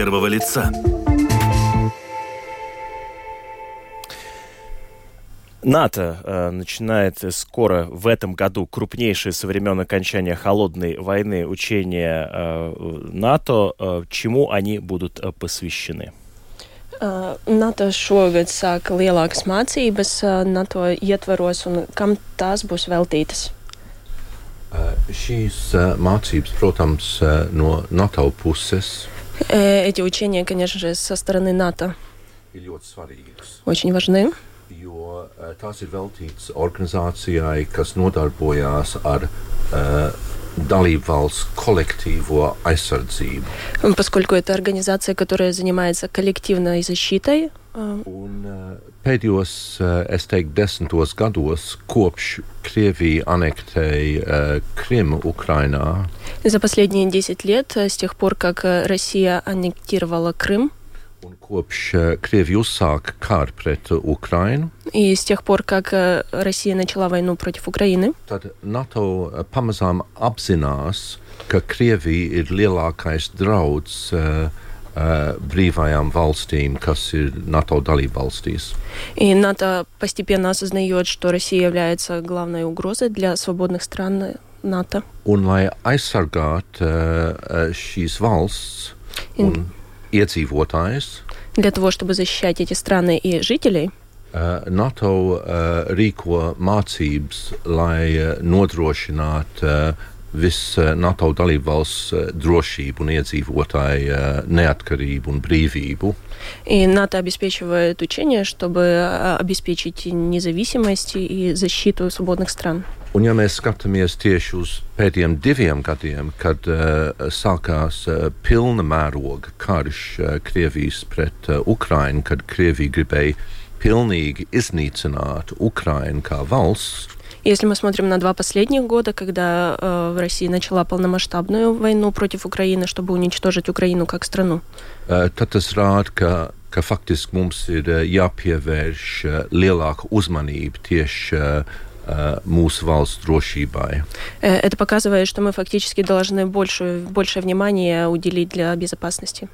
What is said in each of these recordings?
первого лица. НАТО э, начинает скоро в этом году крупнейшее со времен окончания холодной войны учения э, НАТО. Э, чему они будут э, посвящены? Uh, NATO šogad sāk lielākas mācības uh, NATO ietvaros, un kam tās būs veltītas? Uh, šīs uh, mācības, protams, uh, no NATO puses Э, Эти учения, конечно же, со стороны НАТО очень важны, Jo tās ir veltītas organizācijai, kas nodarbojās ar uh, dalību valsts kolektīvo aizsardzību. поскольку это организация, которая занимается коллективной защитой. Э, Un, uh, pēdējos, uh, es teiktu, desmitos gados, kopš Krievija uh, Krimu Ukrainā, За последние 10 лет, э, с тех пор, как э, Россия аннектировала Крым, un kopš uh, Krievija uzsāka karu pret uh, Ukrainu, и с тех пор, как э, Россия начала войну против Украины, tad NATO uh, pamazām apzinās, ka Krievija ir lielākais draudz uh, uh, brīvajām valstīm, kas ir NATO dalību valstīs. и НАТО постепенно осознает, что Россия является главной угрозой для свободных стран э, НАТО. Un, lai aizsargātu uh, uh, šīs valsts un iedzīvotājus, Для того, чтобы защищать эти страны и жителей, uh, NATO uh, rīko mācības, lai uh, nodrošinātu uh, visu uh, NATO dalību valsts uh, drošību un iedzīvotāju uh, neatkarību un brīvību. и НАТО обеспечивает учения, чтобы э, обеспечить независимость и защиту свободных стран. Un, ja mēs skatāmies tieši uz pēdējiem diviem gadiem, kad uh, sākās uh, pilna mēroga karš uh, Krievijas pret uh, Ukrainu, kad Krievija gribēja pilnīgi iznīcināt Ukrainu kā valsts, Если мы смотрим на два последних года, когда э, Россия начала полномасштабную войну против Украины, чтобы уничтожить Украину как страну, uh, tad tas rāda, ka, ka faktiski mums ir uh, jāpievērš uh, lielāka uzmanība tieši mūsu valsts drošībai. э, это показывает, что мы фактически должны больше, большее внимание уделить для безопасности.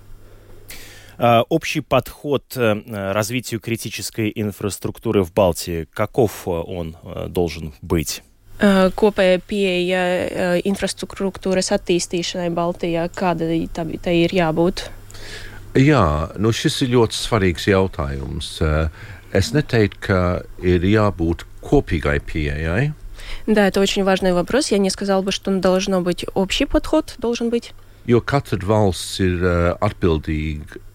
Э, Общий подход э, развитию критической инфраструктуры в Балтии, каков э, он э, должен быть? Э, Kopēja pieeja э, infrastruktūras attīstīšanai Baltijā, kāda tā, tā ir jābūt? Jā, nu šis ir ļoti svarīgs jautājums. Uh, Es neteiktu, ka ir jābūt kopīgai pieejai. Да, это очень важный вопрос. Я не сказал бы, что должно быть общий подход, должен быть. Jo katra valsts ir uh, atbildīga uh,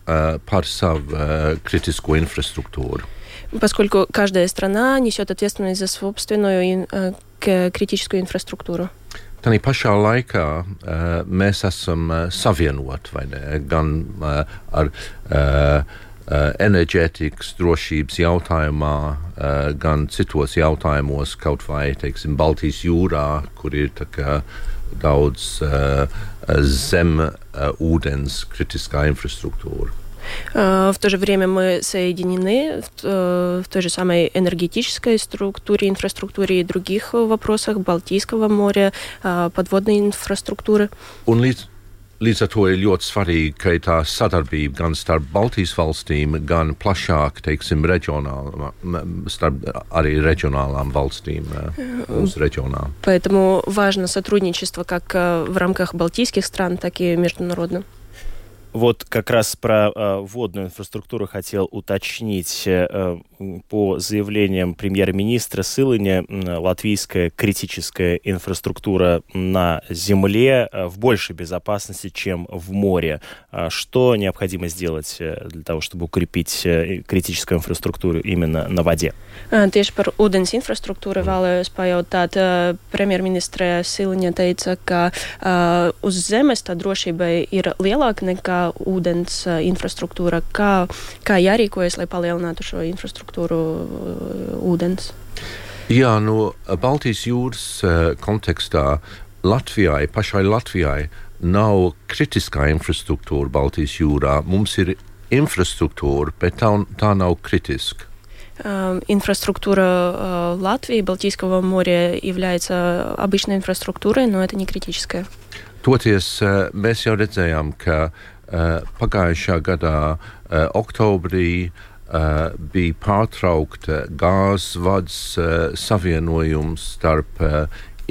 par savu uh, kritisko infrastruktūru. Поскольку каждая страна несет ответственность за собственную ин- э, к- критическую инфраструктуру. Tā pašā laikā uh, mēs esam uh, savienoti vai ne, gan uh, ar uh, uh, enerģētikas drošības jautājumā, uh, gan citos jautājumos, kaut vai teiksim, Baltijas jūrā, kur ir kā daudz uh, zem uh, ūdens kritiskā infrastruktūra. Э, В то же время мы соединены в, э, в той же самой энергетической структуре, инфраструктуре и других вопросах Балтийского моря, э, подводной инфраструктуры. Un līdz, līdz ar to ir ļoti svarīgi, ka ir tā sadarbība gan starp Baltijas valstīm, gan plašāk, teiksim, reģionālā, m- starp arī reģionālām valstīm eh, mūsu reģionā. Поэтому важно сотрудничество как э, в рамках балтийских стран, так и международно. Вот как раз про э, водную инфраструктуру хотел уточнить. Э, по заявлениям премьер-министра Сылыня, латвийская критическая инфраструктура на земле э, в большей безопасности, чем в море. А Что необходимо сделать э, для того, чтобы укрепить э, критическую инфраструктуру именно на воде? Tieši par ūdens infrastruktūru vēlējos pajautāt. Premjerministre Siliņa teica, ka uh, uz zemes tā drošība ir lielāka nekā ūdens ā, infrastruktūra. Kā, kā jārīkojas, lai palielinātu šo infrastruktūru ā, ūdens? Jā, no Baltijas jūras uh, kontekstā Latvijai, pašai Latvijai, nav kritiskā infrastruktūra Baltijas jūrā. Mums ir infrastruktūra, bet tā, tā nav kritiska. Э, Инфраструктура э, Латвии, Балтийского моря является обычной инфраструктурой, но это не критическая. Toties uh, mēs jau redzējām, ka pagājušā gadā oktobrī bija pārtraukta gāzes vads savienojums starp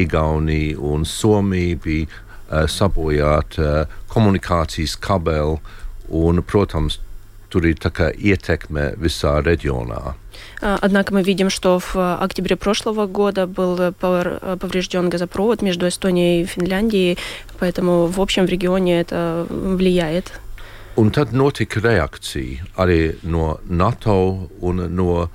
Igauniju un Somiju, bija sabojāta komunikācijas kabeli un, protams, tur ir ietekme visā reģionā. Однако мы видим, что в октябре прошлого года был поврежден газопровод между Эстонией и Финляндией, поэтому в общем в регионе это влияет. Un tad notika reakcija arī no NATO un no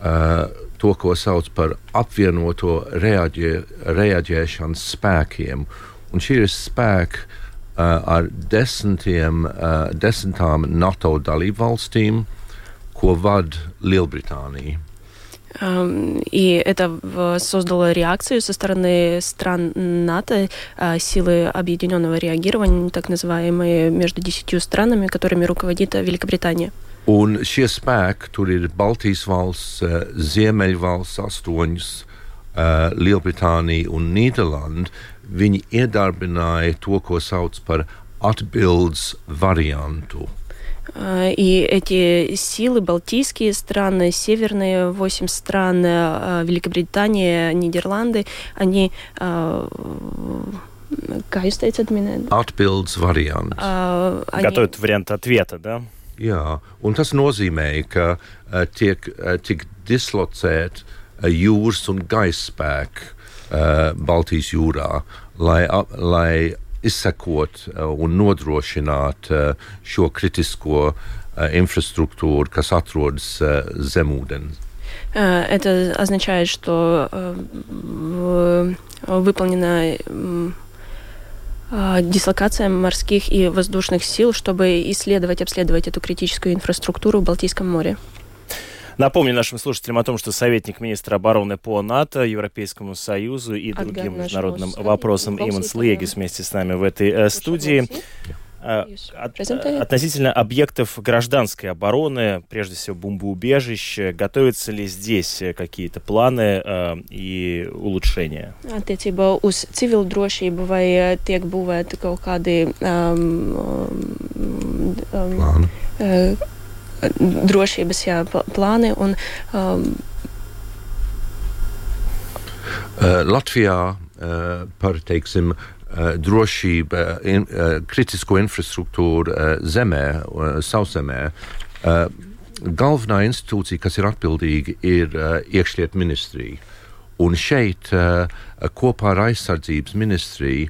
uh, to, ko sauc par apvienoto reaģē, reaģēšanas spēkiem. Un šie ir spēki uh, ar desmitiem, uh, desmitām NATO dalību valstīm, ko vada Lielbritānija. И это создало реакцию со стороны стран НАТО, силы объединенного реагирования, так называемые, между десятью странами, которыми руководит Великобритания. Un šie spēki, tur ir Baltijas valsts, Ziemeļvalsts, astoņas, Lielbritānija un Nīderlanda. Viņi iedarbināja to, ko sauc par atbildes variantu. И эти силы, балтийские страны, северные восемь стран, Великобритания, Нидерланды, они Kā jūs teicat, minēt? Atbildes variants. Uh, они... Готовят вариант ответа, да? Jā, un tas nozīmē, ka uh, tiek, uh, tiek dislocēti uh, jūras un gaisa spēki uh, Baltijas jūrā, lai, uh, lai izsekot un nodrošināt šo kritisko инфраструктуру, kas atrodas zem ūdens. Это означает, что выполнена дислокация морских и воздушных сил, чтобы исследовать, обследовать эту критическую инфраструктуру в Балтийском море. Напомню нашим слушателям о том, что советник министра обороны по НАТО, Европейскому Союзу и другим международным вопросам Иманс Легис вместе с нами в этой э, студии. Э, от, относительно объектов гражданской обороны, прежде всего бомбоубежищ, готовятся ли здесь какие-то планы э, и улучшения? Attiecībā uz civilu drošību vai tiek būvēti kaut kādi um, um, um, uh, drošības jā, plāni. Un, um, uh, Latvijā uh, par teiksim, uh, drošību, in, kritisko infrastruktūru zemē, sauszemē. Galvenā institūcija, kas ir atbildīga, ir iekšlietu ministrija. Un šeit kopā ar aizsardzības ministriju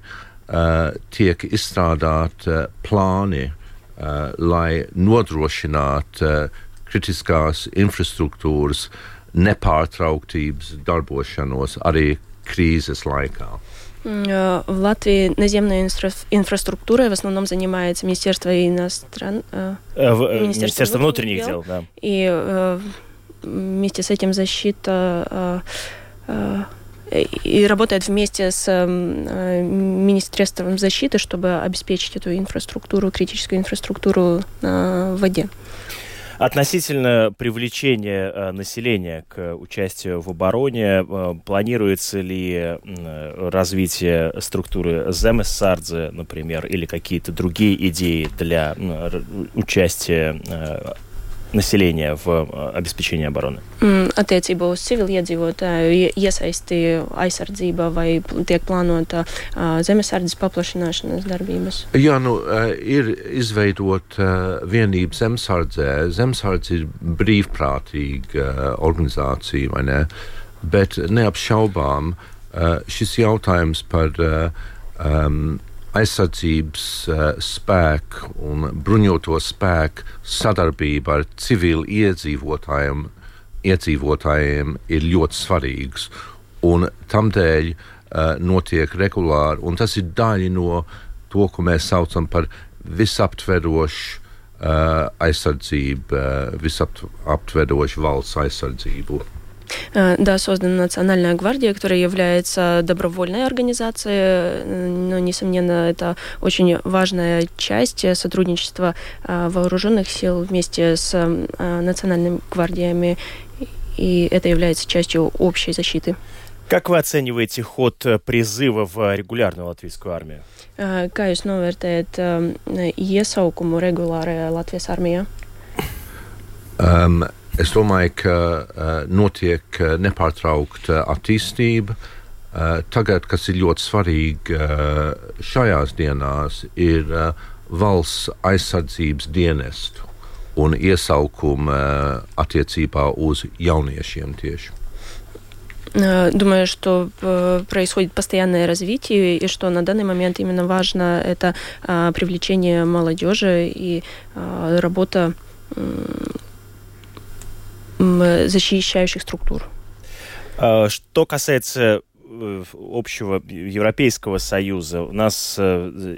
tiek izstrādāti plāni uh, lai nodrošinātu uh, kritiskās infrastruktūras nepārtrauktības darbošanos arī кризис laikā. В Латвии наземной инфра инфраструктурой в основном занимается Министерство иностран... Э, Министерство, Министерство внутренних дел, дел да. И э, вместе с этим защита э, и работает вместе с э, Министерством защиты, чтобы обеспечить эту инфраструктуру, критическую инфраструктуру э, в воде. Относительно привлечения э, населения к участию в обороне, э, планируется ли э, развитие структуры Земессардзе, например, или какие-то другие идеи для участия населения в обеспечении обороны? Attiecībā uz civiliedzīvotāju iesaisti aizsardzība vai tiek plānota zemesardzes paplašināšanas darbības? Jā, nu, ir izveidot vienība zemesardzē. Zemesardze ir brīvprātīga organizācija, vai ne? Bet neapšaubām šis jautājums par um, aizsardzības uh, spēku un bruņoto spēku sadarbība ar civilu iedzīvotājiem, iedzīvotājiem ir ļoti svarīgs. Un tamdēļ uh, notiek regulāri, un tas ir daļa no to, ko mēs saucam par visaptverošu uh, aizsardzību, visaptverošu valsts aizsardzību. Э, да, создана Национальная гвардия, которая является добровольной организацией. Э, но, несомненно, это очень важная часть сотрудничества э, вооруженных сил вместе с национальными гвардиями, и это является частью общей защиты. Как вы оцениваете ход призыва в регулярную латвийскую армию? Kā jūs novērtējat iesaukumu regulārajā Latvijas armijā? Um, es domāju, ka uh, notiek nepārtraukta attīstība. Uh, tagad, kas ir ļoti svarīgi uh, šajās dienās, ir uh, valsts aizsardzības dienestu un iesaukumu uh, attiecībā uz jauniešiem tieši. Думаю, что происходит постоянное развитие и что на данный момент именно важно это привлечение молодежи и работа защищающих структур. Что касается Э, общего Европейского Союза. У нас э,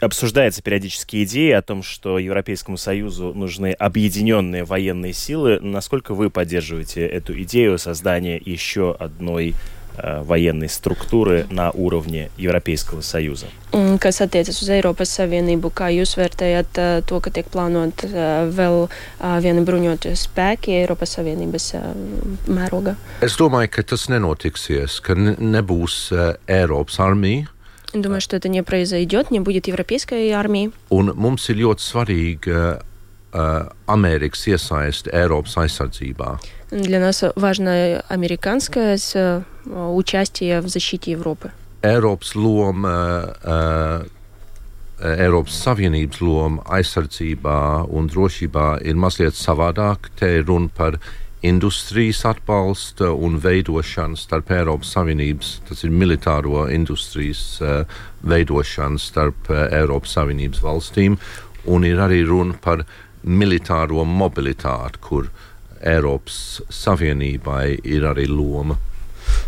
обсуждается периодически идея о том, что Европейскому Союзу нужны объединенные военные силы. Насколько вы поддерживаете эту идею создания еще одной военной структуры на уровне Европейского Союза. Kas attiecas uz Eiropas Savienību, kā jūs vērtējat uh, to, ka tiek plānot uh, vēl uh, viena bruņotie spēki Eiropas Savienības mērogā? Es domāju, ka tas nenotiksies, ka nebūs Eiropas armija. Думаю, что это не произойдет, не будет европейской армии. Un mums ir ļoti svarīga uh, Amerikas iesaiste Eiropas aizsardzībā. Для нас важно американское участие в защите Европы. Eiropas loma, uh, Eiropas Savienības loma aizsardzībā un drošībā ir mazliet savādāk. Te ir runa par industrijas atbalsta un veidošanu starp Eiropas Savienības, tas ir militāro industrijas uh, veidošanu starp uh, Eiropas Savienības valstīm, un ir arī runa par militāro mobilitāti, kur Eiropas Savienībai ir arī loma.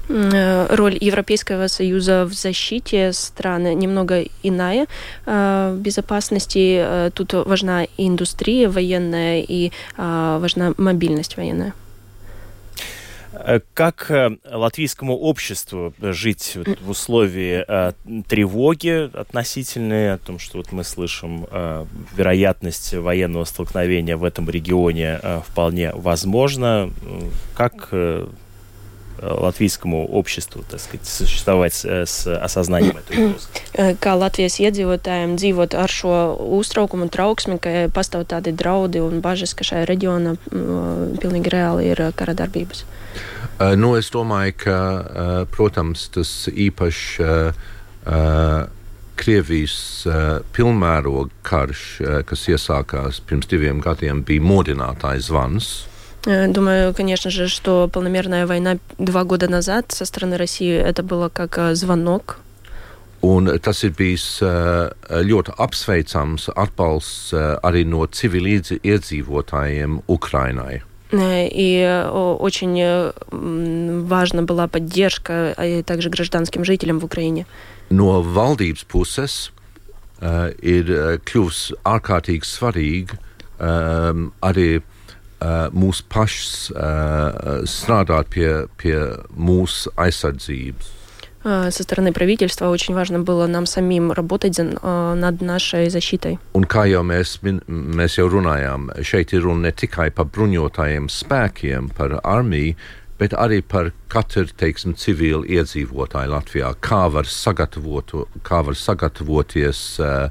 Роль Европейского Союза в защите стран немного иная. В безопасности тут важна индустрия военная, и важна мобильность военная. Э, как э, латвийскому обществу жить в условии э, тревоги относительной, о том, что вот мы слышим, вероятность военного столкновения в этом регионе вполне возможна. Как латвийскому обществу, так сказать, существовать с осознанием этой угрозы. Kā Latvijas iedzīvotājiem dzīvot ar šo uztraukumu un trauksmi, ka pastāv tādi draudi un bažas, ka šajā reģionā pilnīgi reāli ir kara nu, es domāju, ka, uh, protams, tas īpaši uh, uh, Krievijas uh, pilnmēroga karš, uh, kas iesākās pirms diviem gadiem, bija modinātājs zvans. Думаю, конечно же, что полномерная война два года назад со стороны России это было как звонок. Un tas ir bijis uh, ļoti apsveicams atbalsts uh, arī no civiliedzīvotājiem Ukrainai. И очень важна была поддержка также гражданским жителям в Украине. No valdības puses uh, ir kļuvis ārkārtīgi svarīgi um, arī uh, mūsu pašs uh, strādāt pie, pie mūsu aizsardzības. Со стороны правительства очень важно было нам самим работать за, над нашей защитой. Un kā jau mēs, mēs jau runājām, šeit ir runa ne tikai par bruņotajiem spēkiem, par armiju, bet arī par katru, teiksim, civilu iedzīvotāju Latvijā, kā var, sagatavot, kā var sagatavoties uh,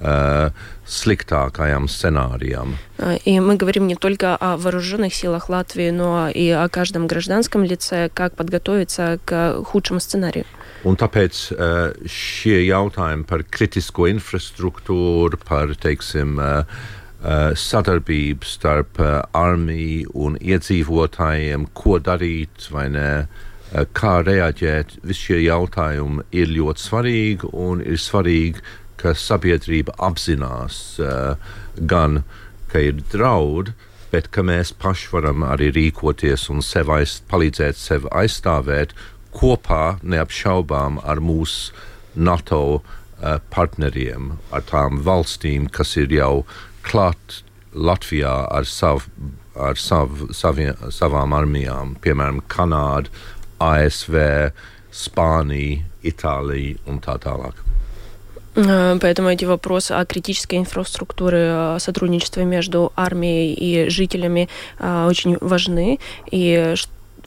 uh, sliktākajam сценариям. И мы говорим не только о вооруженных силах Латвии, но и о каждом гражданском лице, как подготовиться к худшему сценарию. Un tāpēc uh, šie jautājumi par kritisko infrastruktūru, par teiksim, uh, uh, sadarbību starp uh, armiju un iedzīvotājiem, ko darīt vai ne, uh, kā reaģēt, visi šie jautājumi ir ļoti svarīgi un ir svarīgi ka sabiedrība apzinās uh, gan, ka ir draudi, bet ka mēs paši varam arī rīkoties un sev aiz, palīdzēt sev aizstāvēt kopā neapšaubām ar mūsu NATO uh, partneriem, ar tām valstīm, kas ir jau klāt Latvijā ar, savu, ar savu, savie, savām armijām, piemēram, Kanāda, ASV, Spānija, Itālija un tā tālāk. Поэтому эти вопросы о критической инфраструктуре, сотрудничестве между армией и жителями очень важны. И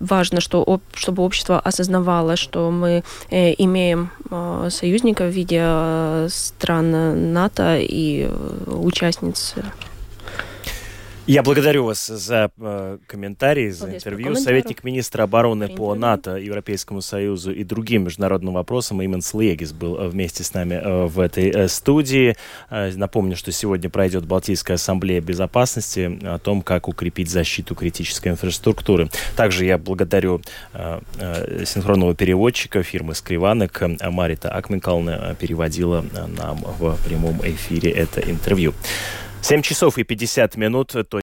важно, что, чтобы общество осознавало, что мы имеем союзников в виде стран НАТО и участниц я благодарю вас за э, комментарии, за интервью. Советник министра обороны по НАТО, Европейскому Союзу и другим международным вопросам Иман Слегис был э, вместе с нами э, в этой э, студии. Э, напомню, что сегодня пройдет Балтийская ассамблея безопасности о том, как укрепить защиту критической инфраструктуры. Также я благодарю э, э, синхронного переводчика фирмы Скриванок Марита Акминкална переводила нам в прямом эфире это интервью. 7 часов и 50 минут.